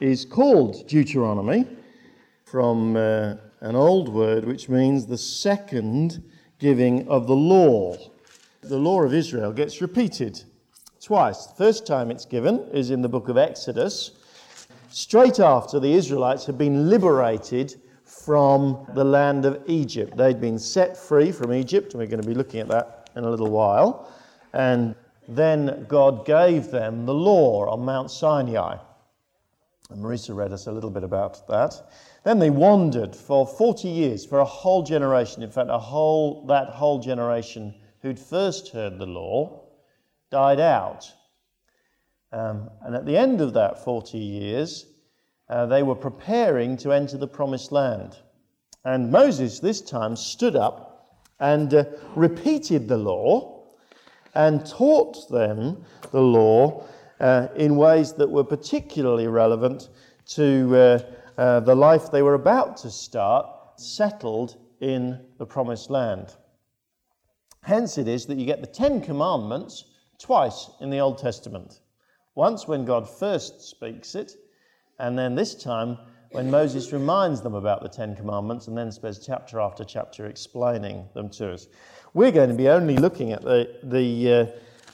is called Deuteronomy from uh, an old word which means the second giving of the law. The law of Israel gets repeated twice. The first time it's given is in the book of Exodus, straight after the Israelites had been liberated from the land of Egypt. They'd been set free from Egypt, and we're going to be looking at that in a little while. And then God gave them the law on Mount Sinai. And Marisa read us a little bit about that. Then they wandered for 40 years, for a whole generation. In fact, a whole, that whole generation who'd first heard the law died out. Um, and at the end of that 40 years, uh, they were preparing to enter the promised land. And Moses, this time, stood up and uh, repeated the law and taught them the law uh, in ways that were particularly relevant to uh, uh, the life they were about to start, settled in the promised land. Hence, it is that you get the Ten Commandments twice in the Old Testament. Once when God first speaks it, and then this time when Moses reminds them about the Ten Commandments and then spends chapter after chapter explaining them to us. We're going to be only looking at the, the,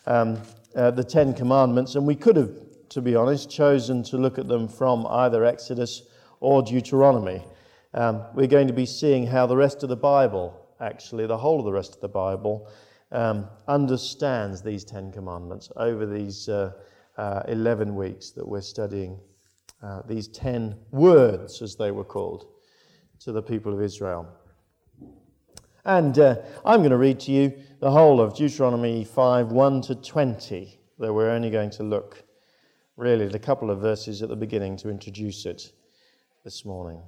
uh, um, uh, the Ten Commandments, and we could have, to be honest, chosen to look at them from either Exodus or Deuteronomy. Um, we're going to be seeing how the rest of the Bible, actually, the whole of the rest of the Bible, um, understands these Ten Commandments over these uh, uh, 11 weeks that we're studying uh, these 10 words, as they were called, to the people of Israel. And uh, I'm going to read to you the whole of Deuteronomy 5 1 to 20, though we're only going to look really at a couple of verses at the beginning to introduce it this morning.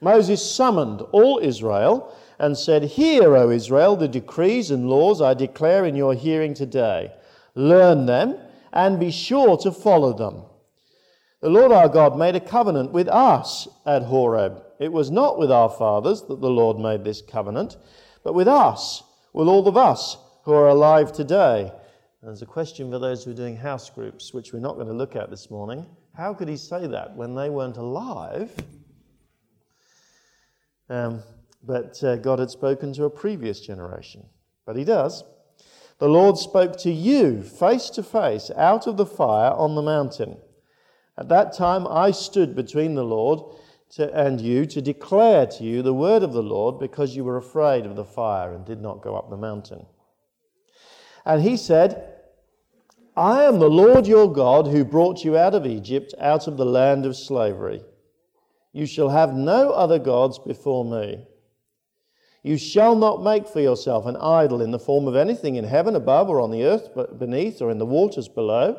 Moses summoned all Israel and said, Hear, O Israel, the decrees and laws I declare in your hearing today. Learn them and be sure to follow them. The Lord our God made a covenant with us at Horeb. It was not with our fathers that the Lord made this covenant, but with us, with all of us who are alive today. There's a question for those who are doing house groups, which we're not going to look at this morning. How could he say that when they weren't alive? Um, but uh, God had spoken to a previous generation. But he does. The Lord spoke to you face to face out of the fire on the mountain. At that time I stood between the Lord to, and you to declare to you the word of the Lord because you were afraid of the fire and did not go up the mountain. And he said, I am the Lord your God who brought you out of Egypt, out of the land of slavery. You shall have no other gods before me. You shall not make for yourself an idol in the form of anything in heaven above or on the earth beneath or in the waters below.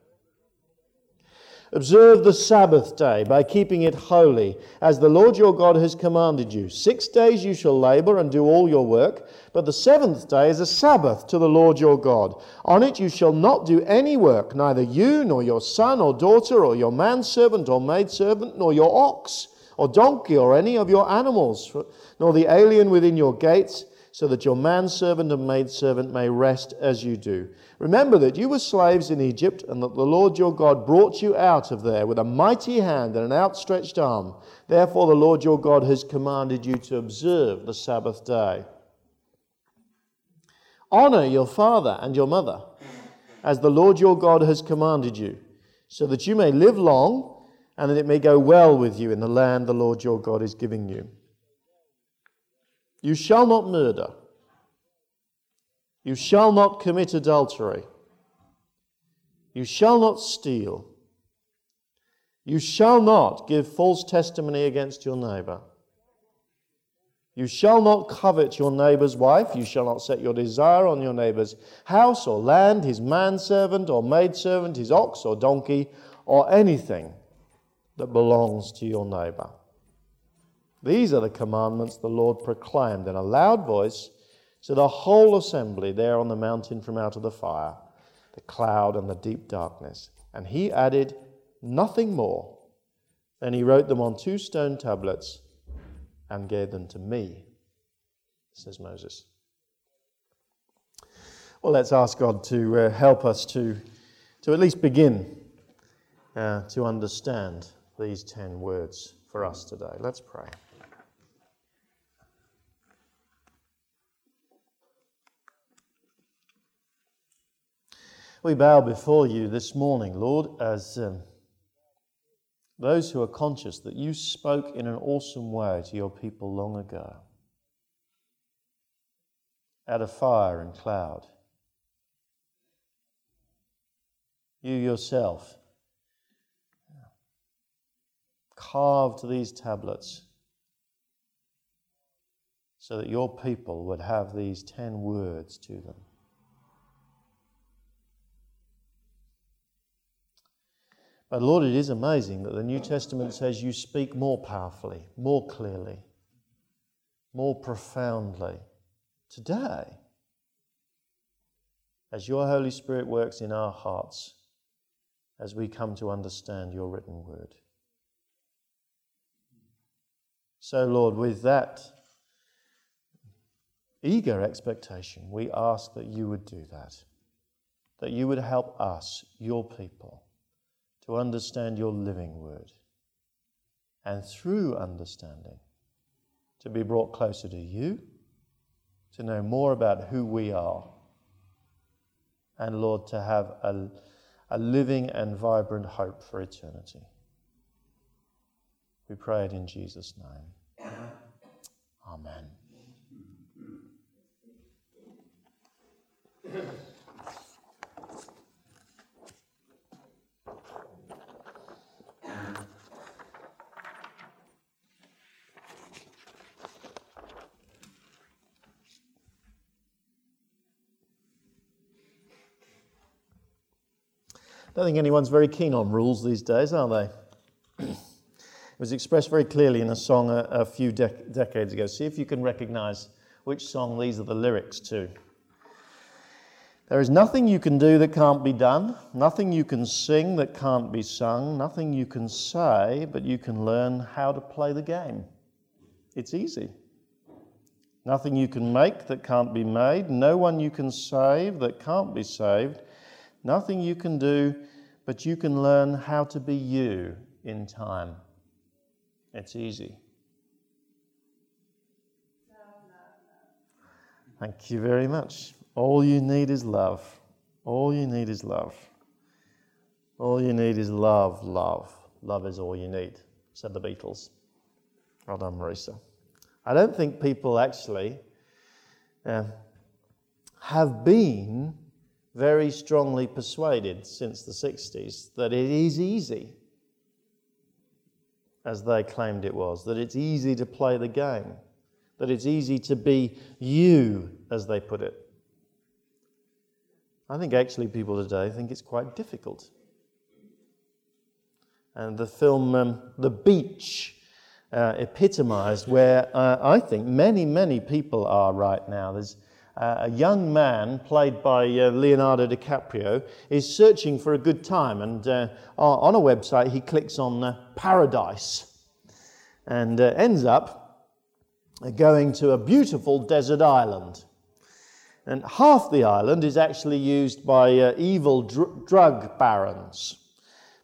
Observe the Sabbath day by keeping it holy, as the Lord your God has commanded you. Six days you shall labor and do all your work, but the seventh day is a Sabbath to the Lord your God. On it you shall not do any work, neither you, nor your son or daughter, or your manservant or maidservant, nor your ox or donkey, or any of your animals, nor the alien within your gates so that your manservant and maidservant may rest as you do. Remember that you were slaves in Egypt, and that the Lord your God brought you out of there with a mighty hand and an outstretched arm. Therefore, the Lord your God has commanded you to observe the Sabbath day. Honor your father and your mother, as the Lord your God has commanded you, so that you may live long and that it may go well with you in the land the Lord your God is giving you. You shall not murder. You shall not commit adultery. You shall not steal. You shall not give false testimony against your neighbor. You shall not covet your neighbor's wife. You shall not set your desire on your neighbor's house or land, his manservant or maidservant, his ox or donkey, or anything that belongs to your neighbor. These are the commandments the Lord proclaimed in a loud voice to the whole assembly there on the mountain from out of the fire, the cloud, and the deep darkness. And he added nothing more. Then he wrote them on two stone tablets and gave them to me, says Moses. Well, let's ask God to uh, help us to, to at least begin uh, to understand these ten words for us today. Let's pray. We bow before you this morning, Lord, as um, those who are conscious that you spoke in an awesome way to your people long ago out of fire and cloud. You yourself carved these tablets so that your people would have these ten words to them. But Lord, it is amazing that the New Testament says you speak more powerfully, more clearly, more profoundly today as your Holy Spirit works in our hearts as we come to understand your written word. So, Lord, with that eager expectation, we ask that you would do that, that you would help us, your people to understand your living word. And through understanding, to be brought closer to you, to know more about who we are, and Lord, to have a, a living and vibrant hope for eternity. We pray it in Jesus' name. Amen. Don't think anyone's very keen on rules these days, are they? it was expressed very clearly in a song a, a few dec- decades ago. See if you can recognize which song these are the lyrics to. There is nothing you can do that can't be done, nothing you can sing that can't be sung, nothing you can say, but you can learn how to play the game. It's easy. Nothing you can make that can't be made, no one you can save that can't be saved. Nothing you can do, but you can learn how to be you in time. It's easy. Thank you very much. All you need is love. All you need is love. All you need is love, love. Love is all you need, said the Beatles. Well done, Marisa. I don't think people actually uh, have been very strongly persuaded since the 60s that it is easy, as they claimed it was, that it's easy to play the game, that it's easy to be you, as they put it. I think actually people today think it's quite difficult. And the film um, The Beach uh, epitomized where uh, I think many, many people are right now. There's a young man, played by uh, Leonardo DiCaprio, is searching for a good time. And uh, on a website, he clicks on uh, paradise and uh, ends up going to a beautiful desert island. And half the island is actually used by uh, evil dr- drug barons.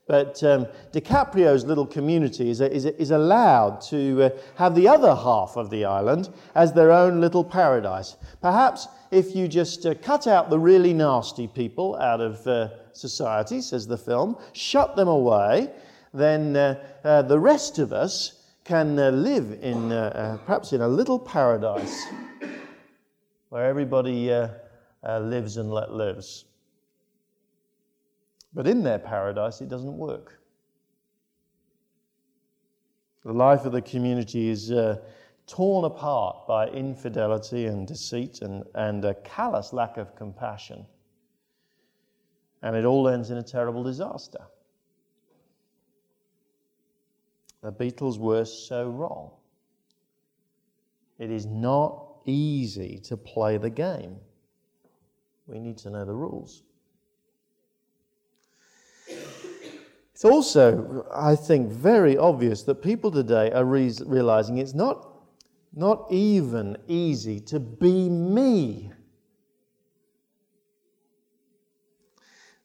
But um, DiCaprio's little community is, is, is allowed to uh, have the other half of the island as their own little paradise. Perhaps if you just uh, cut out the really nasty people out of uh, society, says the film, shut them away, then uh, uh, the rest of us can uh, live in perhaps in a little paradise where everybody lives and let lives. But in their paradise, it doesn't work. The life of the community is uh, torn apart by infidelity and deceit and, and a callous lack of compassion. And it all ends in a terrible disaster. The Beatles were so wrong. It is not easy to play the game. We need to know the rules. It's also, I think, very obvious that people today are re- realizing it's not, not even easy to be me.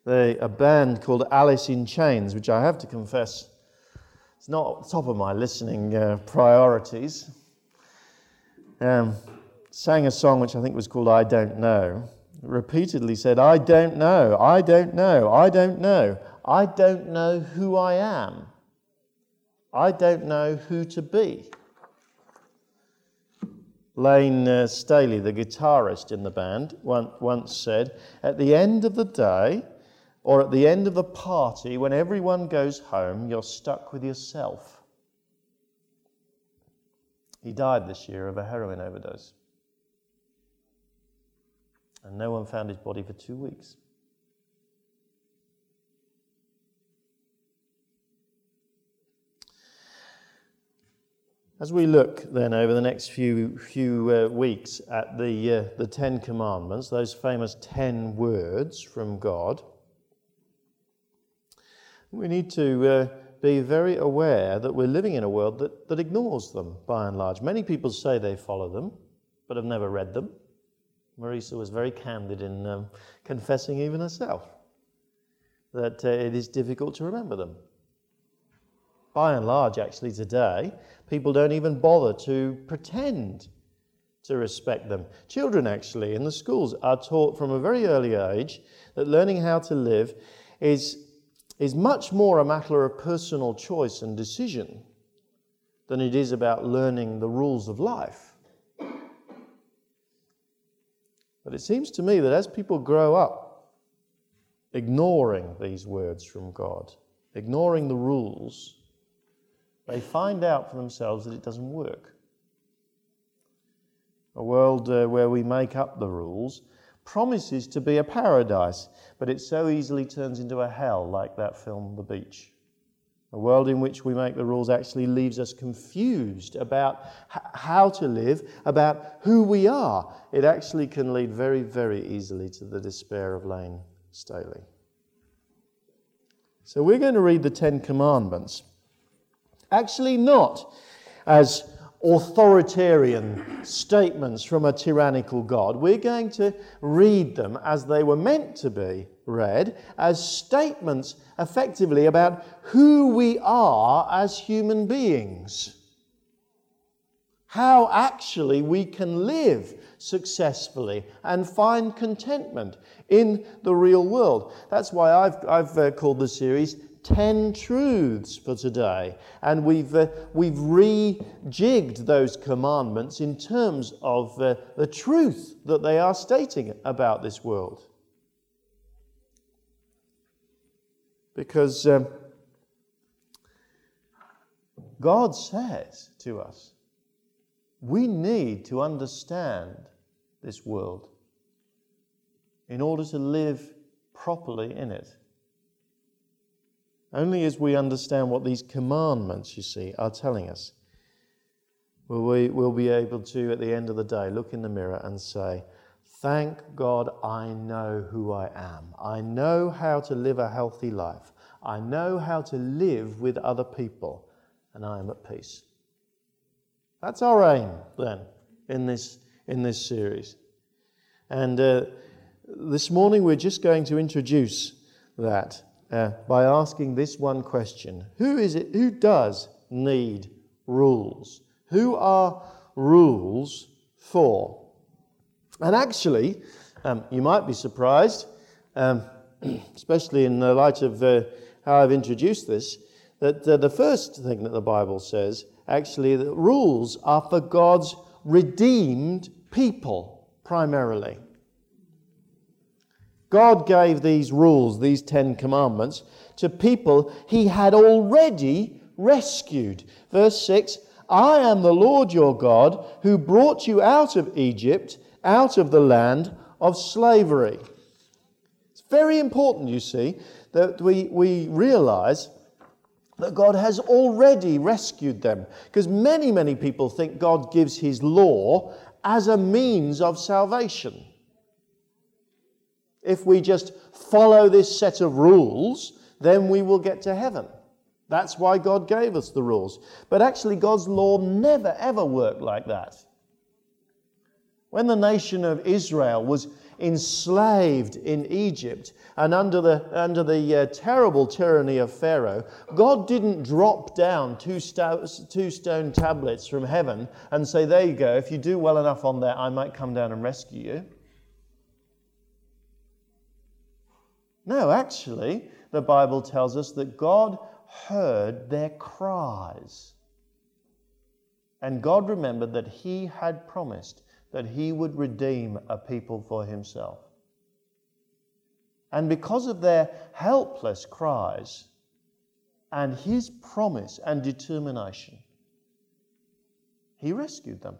They, a band called Alice in Chains, which I have to confess, it's not top of my listening uh, priorities, um, sang a song which I think was called I Don't Know. Repeatedly said, I don't know, I don't know, I don't know. I don't know who I am. I don't know who to be. Layne uh, Staley, the guitarist in the band, once said, At the end of the day, or at the end of the party, when everyone goes home, you're stuck with yourself. He died this year of a heroin overdose. And no one found his body for two weeks. As we look then over the next few, few uh, weeks at the, uh, the Ten Commandments, those famous ten words from God, we need to uh, be very aware that we're living in a world that, that ignores them by and large. Many people say they follow them, but have never read them. Marisa was very candid in um, confessing, even herself, that uh, it is difficult to remember them by and large, actually, today, people don't even bother to pretend to respect them. Children, actually, in the schools are taught from a very early age that learning how to live is, is much more a matter of personal choice and decision than it is about learning the rules of life. But it seems to me that as people grow up, ignoring these words from God, ignoring the rules, they find out for themselves that it doesn't work. A world uh, where we make up the rules promises to be a paradise, but it so easily turns into a hell, like that film, The Beach. A world in which we make the rules actually leaves us confused about h- how to live, about who we are. It actually can lead very, very easily to the despair of Layne Staley. So we're going to read the Ten Commandments. Actually, not as authoritarian statements from a tyrannical God. We're going to read them as they were meant to be read, as statements effectively about who we are as human beings. How actually we can live successfully and find contentment in the real world. That's why I've, I've uh, called the series 10 truths for today. And we've, uh, we've rejigged those commandments in terms of uh, the truth that they are stating about this world. Because um, God says to us, we need to understand this world in order to live properly in it. Only as we understand what these commandments, you see, are telling us, will we will be able to, at the end of the day, look in the mirror and say, Thank God I know who I am. I know how to live a healthy life. I know how to live with other people, and I am at peace. That's our aim, then, in this, in this series. And uh, this morning we're just going to introduce that uh, by asking this one question Who is it? Who does need rules? Who are rules for? And actually, um, you might be surprised, um, especially in the light of uh, how I've introduced this, that uh, the first thing that the Bible says actually that rules are for God's redeemed people primarily. God gave these rules, these Ten Commandments, to people he had already rescued. Verse 6 I am the Lord your God who brought you out of Egypt, out of the land of slavery. It's very important, you see, that we, we realize that God has already rescued them. Because many, many people think God gives his law as a means of salvation. If we just follow this set of rules, then we will get to heaven. That's why God gave us the rules. But actually, God's law never, ever worked like that. When the nation of Israel was enslaved in Egypt and under the, under the uh, terrible tyranny of Pharaoh, God didn't drop down two, two stone tablets from heaven and say, There you go, if you do well enough on there, I might come down and rescue you. No, actually, the Bible tells us that God heard their cries. And God remembered that He had promised that He would redeem a people for Himself. And because of their helpless cries and His promise and determination, He rescued them.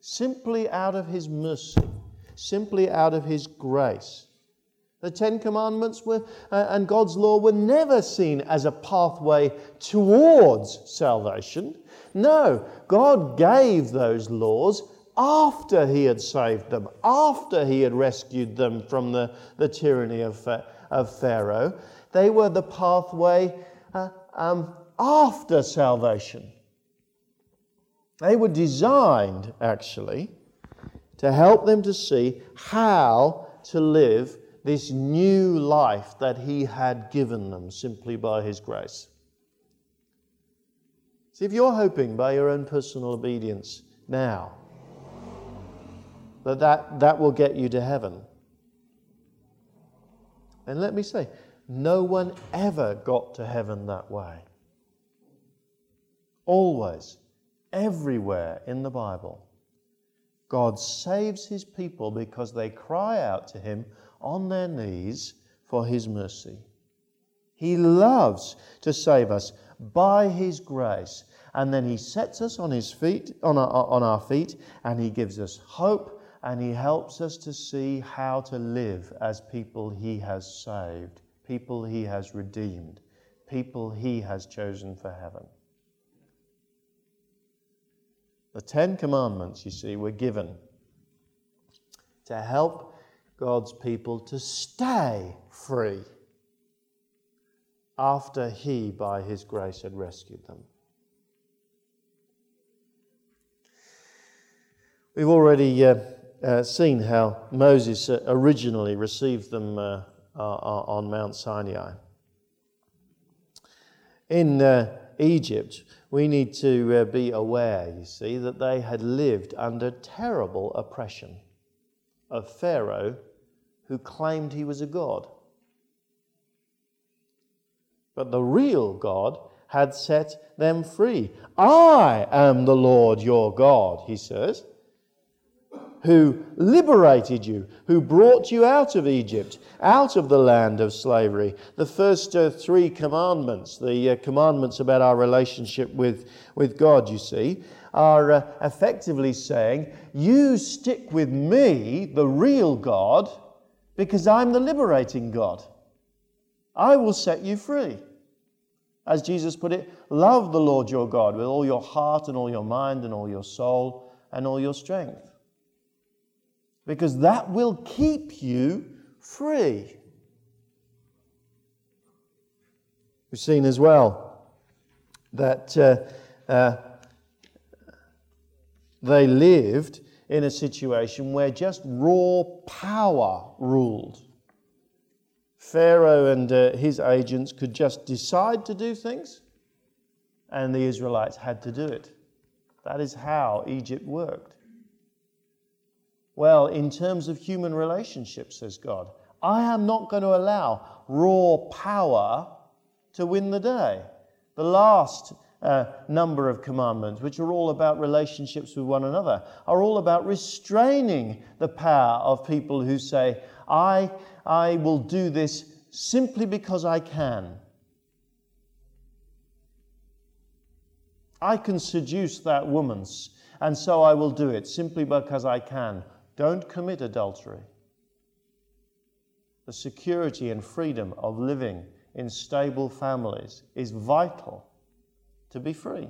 Simply out of His mercy, simply out of His grace. The Ten Commandments were, uh, and God's law were never seen as a pathway towards salvation. No, God gave those laws after He had saved them, after He had rescued them from the, the tyranny of, uh, of Pharaoh. They were the pathway uh, um, after salvation. They were designed, actually, to help them to see how to live this new life that He had given them simply by His grace. See, if you're hoping by your own personal obedience now that that, that will get you to heaven, then let me say, no one ever got to heaven that way. Always, everywhere in the Bible, God saves his people because they cry out to him on their knees for his mercy. He loves to save us by his grace and then he sets us on his feet on our, on our feet and he gives us hope and he helps us to see how to live as people he has saved people he has redeemed people he has chosen for heaven the 10 commandments you see were given to help God's people to stay free after he by his grace had rescued them We've already uh, uh, seen how Moses uh, originally received them uh, on Mount Sinai. In uh, Egypt, we need to uh, be aware, you see, that they had lived under terrible oppression of Pharaoh, who claimed he was a god. But the real God had set them free. I am the Lord your God, he says who liberated you, who brought you out of Egypt, out of the land of slavery. The first uh, three commandments, the uh, commandments about our relationship with, with God, you see, are uh, effectively saying, You stick with me, the real God, because I'm the liberating God. I will set you free. As Jesus put it, love the Lord your God with all your heart and all your mind and all your soul and all your strength because that will keep you free. We've seen as well that uh, uh, they lived in a situation where just raw power ruled. Pharaoh and uh, his agents could just decide to do things, and the Israelites had to do it. That is how Egypt worked. Well, in terms of human relationships, says God, I am not going to allow raw power to win the day. The last uh, number of commandments, which are all about relationships with one another, are all about restraining the power of people who say, I, I will do this simply because I can. I can seduce that woman, and so I will do it simply because I can. Don't commit adultery. The security and freedom of living in stable families is vital to be free.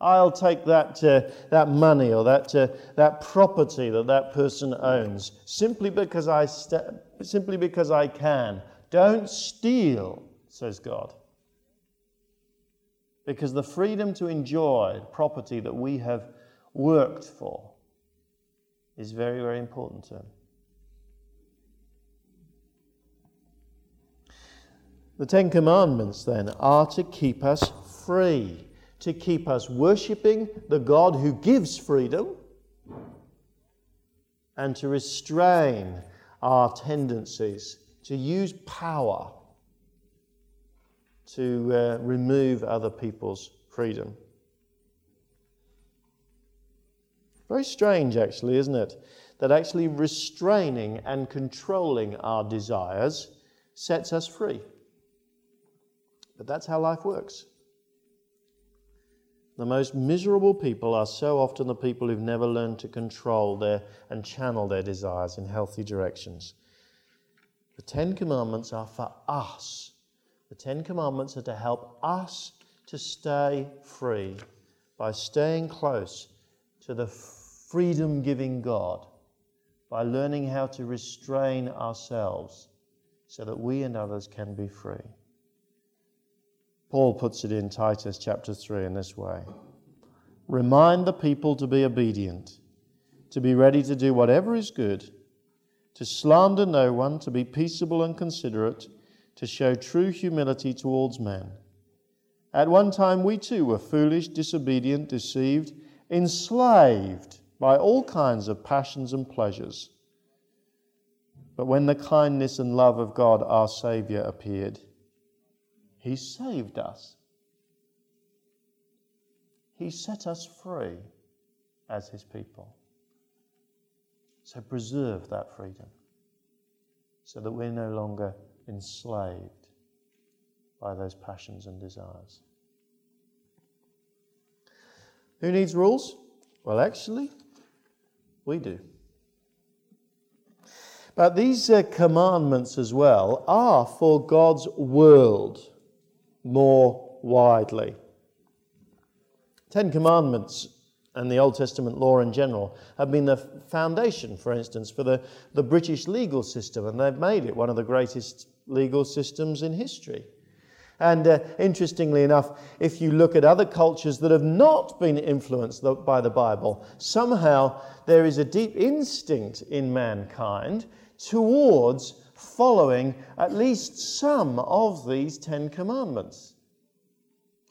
I'll take that, uh, that money or that, uh, that property that that person owns simply because, I st- simply because I can. Don't steal, says God. Because the freedom to enjoy property that we have worked for is very, very important to Him. The Ten Commandments, then, are to keep us free to keep us worshipping the God who gives freedom and to restrain our tendencies to use power to uh, remove other people's freedom. Very strange, actually, isn't it? That actually restraining and controlling our desires sets us free. But that's how life works. The most miserable people are so often the people who've never learned to control their and channel their desires in healthy directions. The Ten Commandments are for us. The Ten Commandments are to help us to stay free by staying close to the freedom giving God, by learning how to restrain ourselves so that we and others can be free. Paul puts it in Titus chapter 3 in this way Remind the people to be obedient, to be ready to do whatever is good, to slander no one, to be peaceable and considerate, to show true humility towards men. At one time, we too were foolish, disobedient, deceived, enslaved by all kinds of passions and pleasures. But when the kindness and love of God, our Saviour, appeared, he saved us. He set us free as His people. So preserve that freedom so that we're no longer enslaved by those passions and desires. Who needs rules? Well, actually, we do. But these uh, commandments as well are for God's world more widely. Ten Commandments and the Old Testament law in general have been the foundation, for instance, for the, the British legal system, and they've made it one of the greatest legal systems in history. And uh, interestingly enough, if you look at other cultures that have not been influenced by the Bible, somehow there is a deep instinct in mankind towards following at least some of these Ten Commandments.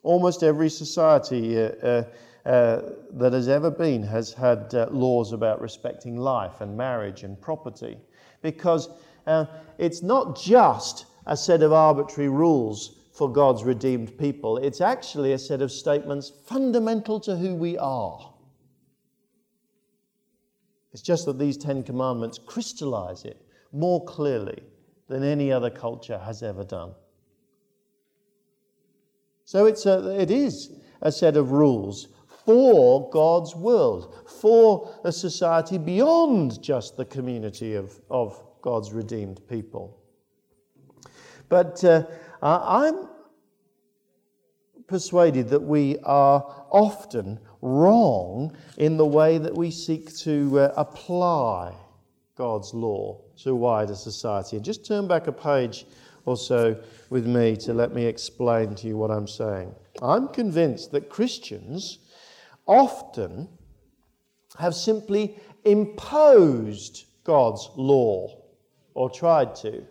Almost every society uh, uh, uh, that has ever been has had uh, laws about respecting life and marriage and property because uh, it's not just a set of arbitrary rules for God's redeemed people, it's actually a set of statements fundamental to who we are. It's just that these Ten Commandments crystallize it more clearly than any other culture has ever done. So it's a, it is a set of rules for God's world, for a society beyond just the community of, of God's redeemed people. But uh, I'm persuaded that we are often wrong in the way that we seek to uh, apply God's law to wider society. And just turn back a page or so with me to let me explain to you what I'm saying. I'm convinced that Christians often have simply imposed God's law or tried to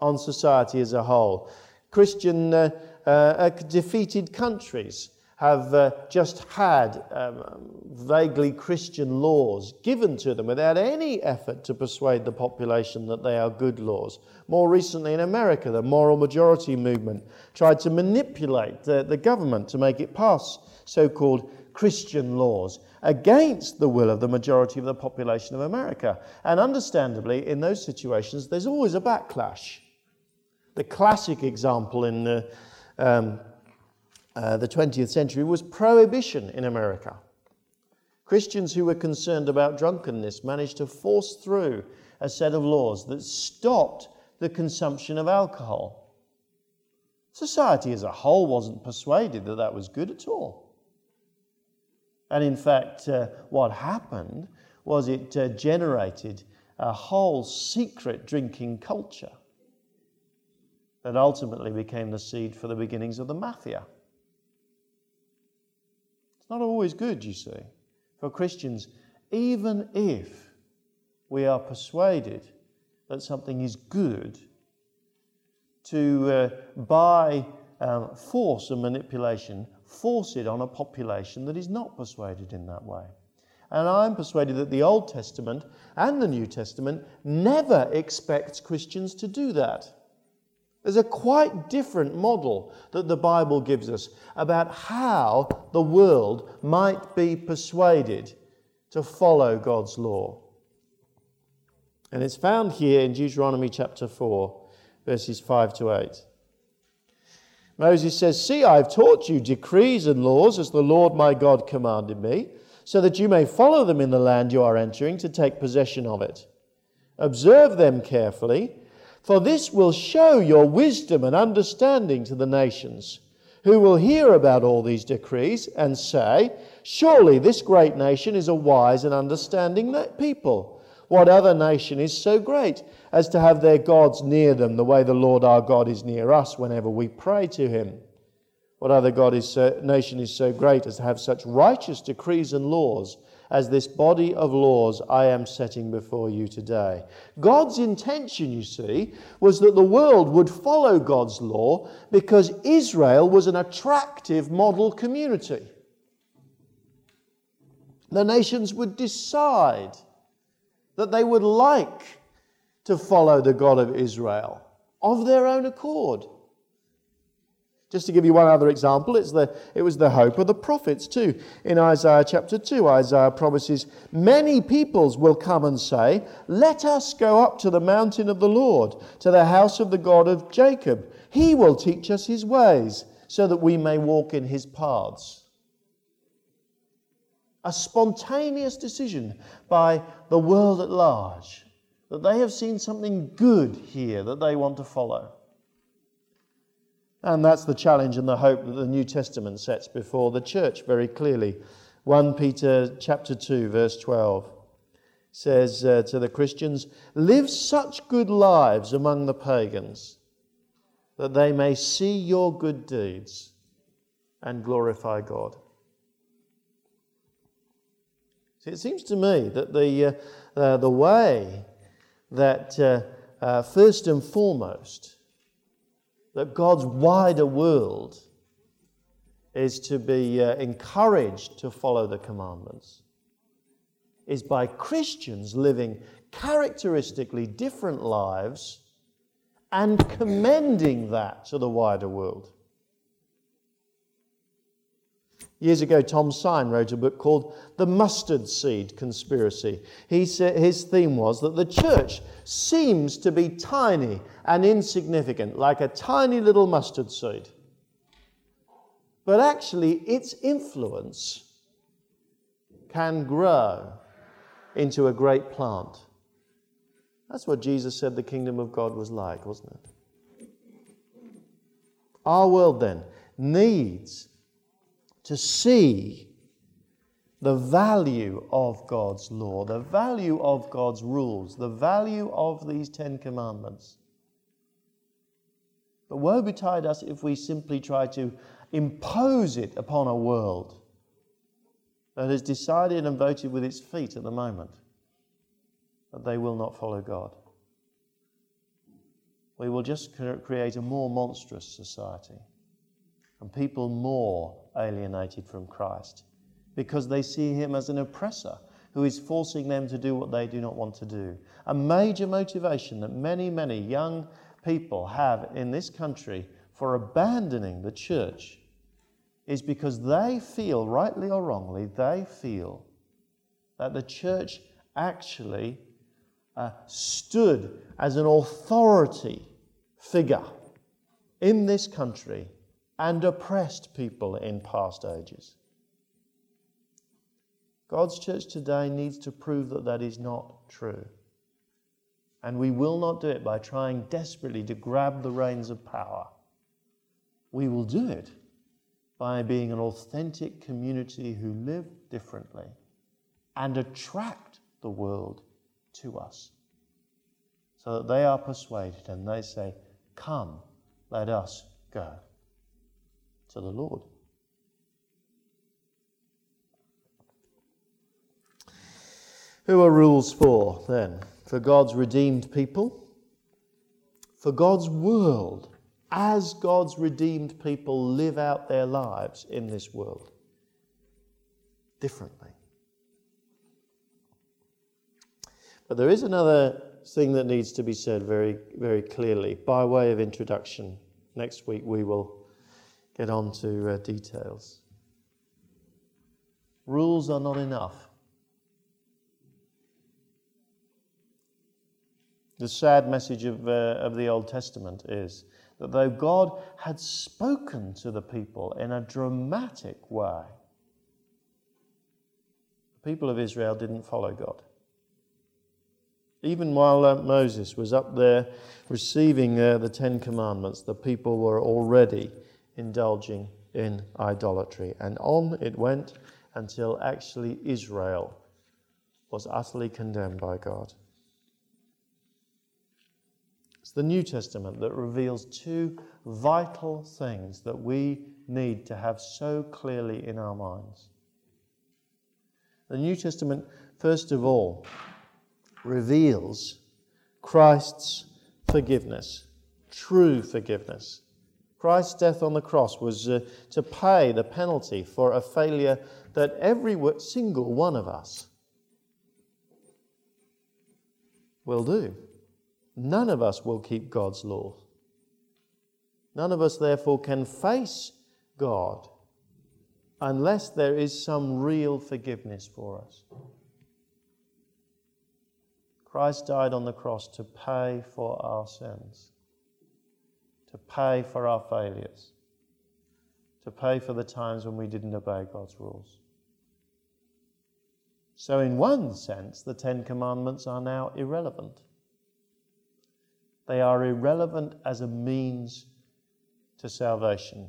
on society as a whole. Christian uh, uh, defeated countries have uh, just had um, vaguely Christian laws given to them without any effort to persuade the population that they are good laws. More recently in America, the moral majority movement tried to manipulate the, the government to make it pass so called Christian laws against the will of the majority of the population of America. And understandably, in those situations, there's always a backlash. The classic example in the um, uh, the 20th century was prohibition in America. Christians who were concerned about drunkenness managed to force through a set of laws that stopped the consumption of alcohol. Society as a whole wasn't persuaded that that was good at all. And in fact, uh, what happened was it uh, generated a whole secret drinking culture that ultimately became the seed for the beginnings of the mafia. Not always good, you see, for Christians, even if we are persuaded that something is good, to uh, by um, force and manipulation force it on a population that is not persuaded in that way. And I'm persuaded that the Old Testament and the New Testament never expects Christians to do that. There's a quite different model that the Bible gives us about how the world might be persuaded to follow God's law. And it's found here in Deuteronomy chapter 4, verses 5 to 8. Moses says, See, I've taught you decrees and laws as the Lord my God commanded me, so that you may follow them in the land you are entering to take possession of it. Observe them carefully for this will show your wisdom and understanding to the nations, who will hear about all these decrees and say, Surely this great nation is a wise and understanding people. What other nation is so great as to have their gods near them the way the Lord our God is near us whenever we pray to him? What other God is so, nation is so great as to have such righteous decrees and laws as this body of laws I am setting before you today. God's intention, you see, was that the world would follow God's law because Israel was an attractive model community. The nations would decide that they would like to follow the God of Israel of their own accord. Just to give you one other example, it's the, it was the hope of the prophets too. In Isaiah chapter 2, Isaiah promises, Many peoples will come and say, Let us go up to the mountain of the Lord, to the house of the God of Jacob. He will teach us his ways, so that we may walk in his paths. A spontaneous decision by the world at large that they have seen something good here that they want to follow. And that's the challenge and the hope that the New Testament sets before the church very clearly. 1 Peter chapter 2 verse 12 says uh, to the Christians, "Live such good lives among the pagans that they may see your good deeds and glorify God." See, it seems to me that the, uh, uh, the way that uh, uh, first and foremost that God's wider world is to be uh, encouraged to follow the commandments is by Christians living characteristically different lives and commending that to the wider world. Years ago, Tom Sine wrote a book called The Mustard Seed Conspiracy. He said, his theme was that the church seems to be tiny and insignificant, like a tiny little mustard seed. But actually, its influence can grow into a great plant. That's what Jesus said the kingdom of God was like, wasn't it? Our world then needs to see the value of God's law, the value of God's rules, the value of these Ten Commandments. But woe betide us if we simply try to impose it upon a world that has decided and voted with its feet at the moment that they will not follow God. We will just create a more monstrous society and people more alienated from Christ because they see him as an oppressor who is forcing them to do what they do not want to do. A major motivation that many, many young people have in this country for abandoning the church is because they feel, rightly or wrongly, they feel that the church actually uh, stood as an authority figure in this country and oppressed people in past ages. God's church today needs to prove that that is not true. And we will not do it by trying desperately to grab the reins of power. We will do it by being an authentic community who live differently and attract the world to us so that they are persuaded and they say, Come, let us go to the Lord. Who are rules for then? For God's redeemed people? For God's world, as God's redeemed people live out their lives in this world differently. But there is another thing that needs to be said very, very clearly by way of introduction. Next week we will get on to uh, details. Rules are not enough. The sad message of, uh, of the Old Testament is that though God had spoken to the people in a dramatic way, the people of Israel didn't follow God. Even while uh, Moses was up there receiving uh, the Ten Commandments, the people were already indulging in idolatry. And on it went until actually Israel was utterly condemned by God. It's the New Testament that reveals two vital things that we need to have so clearly in our minds. The New Testament, first of all, reveals Christ's forgiveness, true forgiveness. Christ's death on the cross was uh, to pay the penalty for a failure that every single one of us will do. None of us will keep God's law. None of us, therefore, can face God unless there is some real forgiveness for us. Christ died on the cross to pay for our sins, to pay for our failures, to pay for the times when we didn't obey God's rules. So, in one sense, the Ten Commandments are now irrelevant. They are irrelevant as a means to salvation,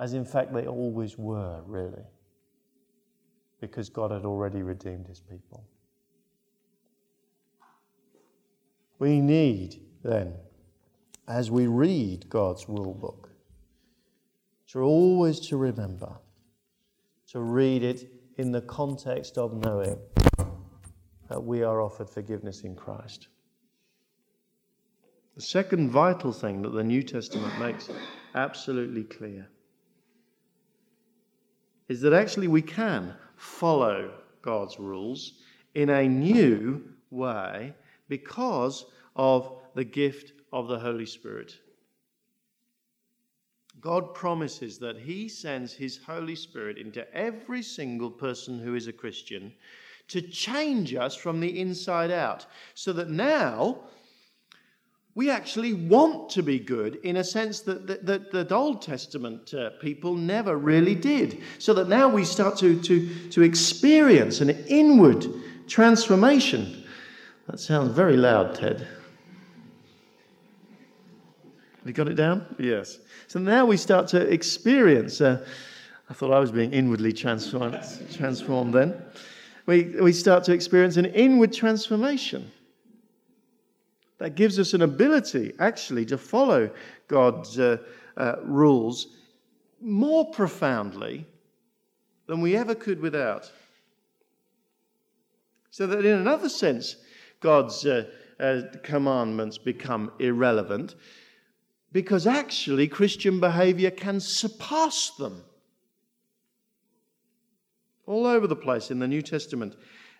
as in fact they always were, really, because God had already redeemed his people. We need, then, as we read God's rule book, to always to remember to read it in the context of knowing that we are offered forgiveness in Christ. The second vital thing that the New Testament makes absolutely clear is that actually we can follow God's rules in a new way because of the gift of the Holy Spirit. God promises that He sends His Holy Spirit into every single person who is a Christian to change us from the inside out, so that now we actually want to be good in a sense that the, that, that Old Testament uh, people never really did. So that now we start to, to, to experience an inward transformation. That sounds very loud, Ted. Have you got it down? Yes. So now we start to experience. Uh, I thought I was being inwardly transformed, transformed then. We, we start to experience an inward transformation that gives us an ability actually to follow God's uh, uh, rules more profoundly than we ever could without. So that in another sense, God's uh, uh commandments become irrelevant because actually Christian behavior can surpass them. All over the place in the New Testament.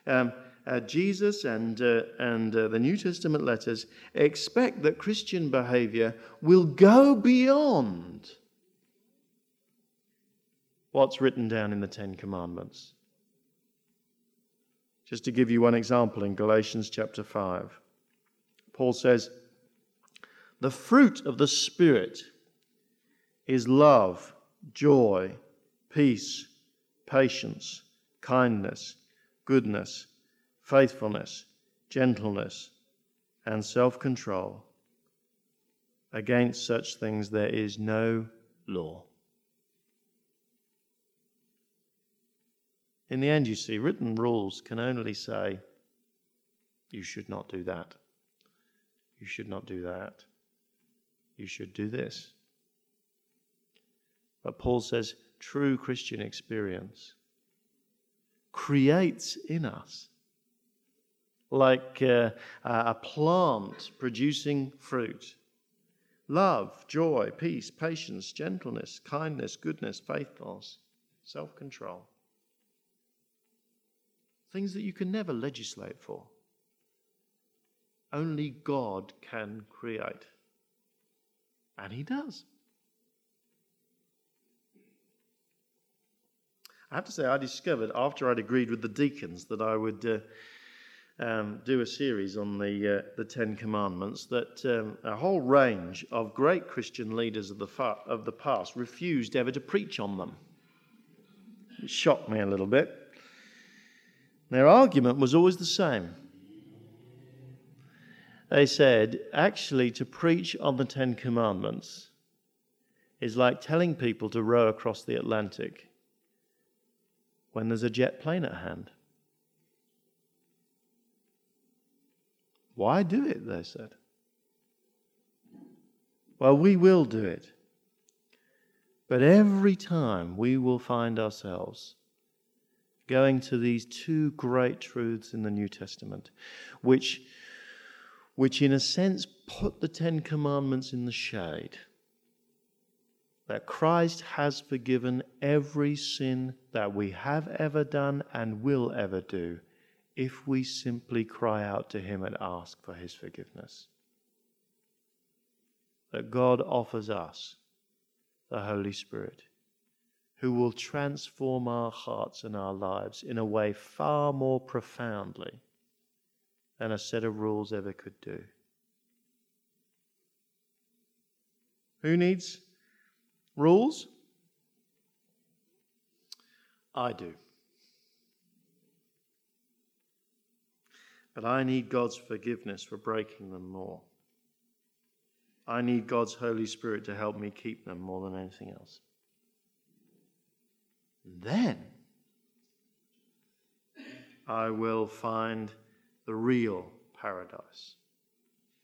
Um, uh, Jesus and, uh, and uh, the New Testament letters expect that Christian behavior will go beyond what's written down in the Ten Commandments. Just to give you one example in Galatians chapter 5, Paul says, The fruit of the Spirit is love, joy, peace, patience, kindness, goodness faithfulness, gentleness, and self control. Against such things there is no law. In the end, you see, written rules can only say, you should not do that. You should not do that. You should do this. But Paul says true Christian experience creates in us, like uh, a plant producing fruit, love, joy, peace, patience, gentleness, kindness, goodness, faithfulness, self control. Things that you can never legislate for. Only God can create. And He does. I have to say, I discovered after I'd agreed with the deacons that I would uh, um, do a series on the, uh, the Ten Commandments that um, a whole range of great Christian leaders of the, fa- of the past refused ever to preach on them. It shocked me a little bit. Their argument was always the same. They said, actually, to preach on the Ten Commandments is like telling people to row across the Atlantic when there's a jet plane at hand. Why do it, they said. Well, we will do it. But every time we will find ourselves going to these two great truths in the New Testament, which, which in a sense put the Ten Commandments in the shade that Christ has forgiven every sin that we have ever done and will ever do if we simply cry out to Him and ask for His forgiveness. That God offers us the Holy Spirit who will transform our hearts and our lives in a way far more profoundly than a set of rules ever could do. Who needs rules? I do. But I need God's forgiveness for breaking them more. I need God's Holy Spirit to help me keep them more than anything else. then I will find the real paradise,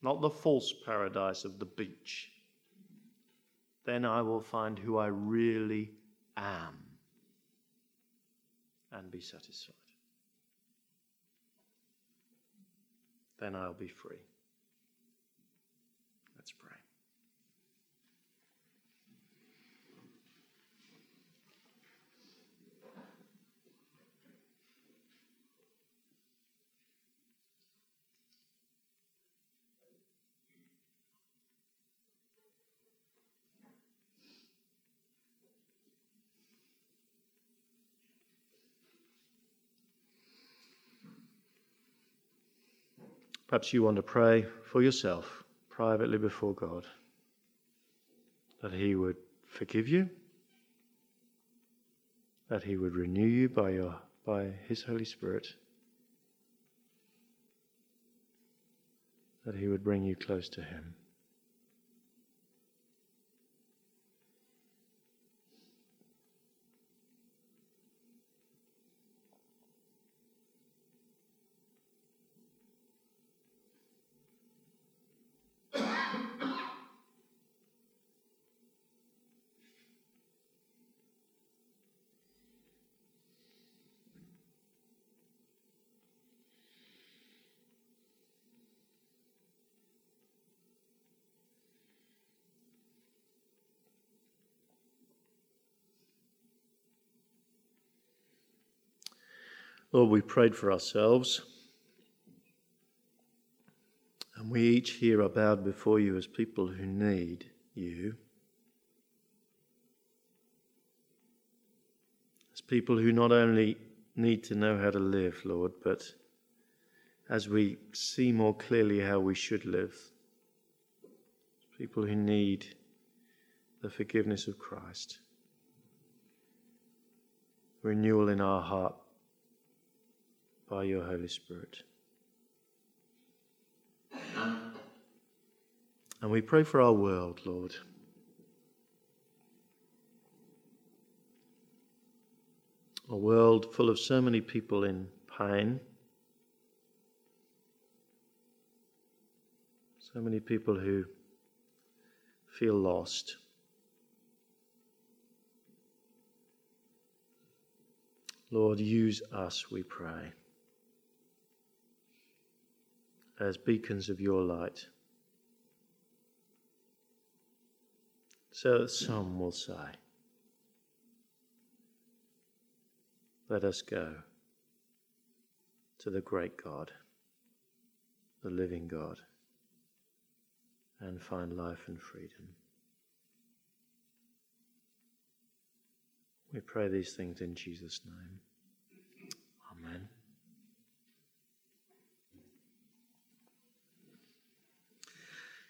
not the false paradise of the beach then I will find who I really am and be satisfied. Then I'll be free. Let's pray. Perhaps you want to pray for yourself privately before God that He would forgive you, that He would renew you by, your, by His Holy Spirit, that He would bring you close to Him. Lord, we prayed for ourselves. And we each here are bowed before you as people who need you. As people who not only need to know how to live, Lord, but as we see more clearly how we should live. As People who need the forgiveness of Christ, renewal in our heart by your Holy Spirit. And we pray for our world, Lord. A world full of so many people in pain, so many people who feel lost. Lord, use us, we pray as beacons of your light, so that some will say, Let us go to the great God, the living God, and find life and freedom. We pray these things in Jesus' name.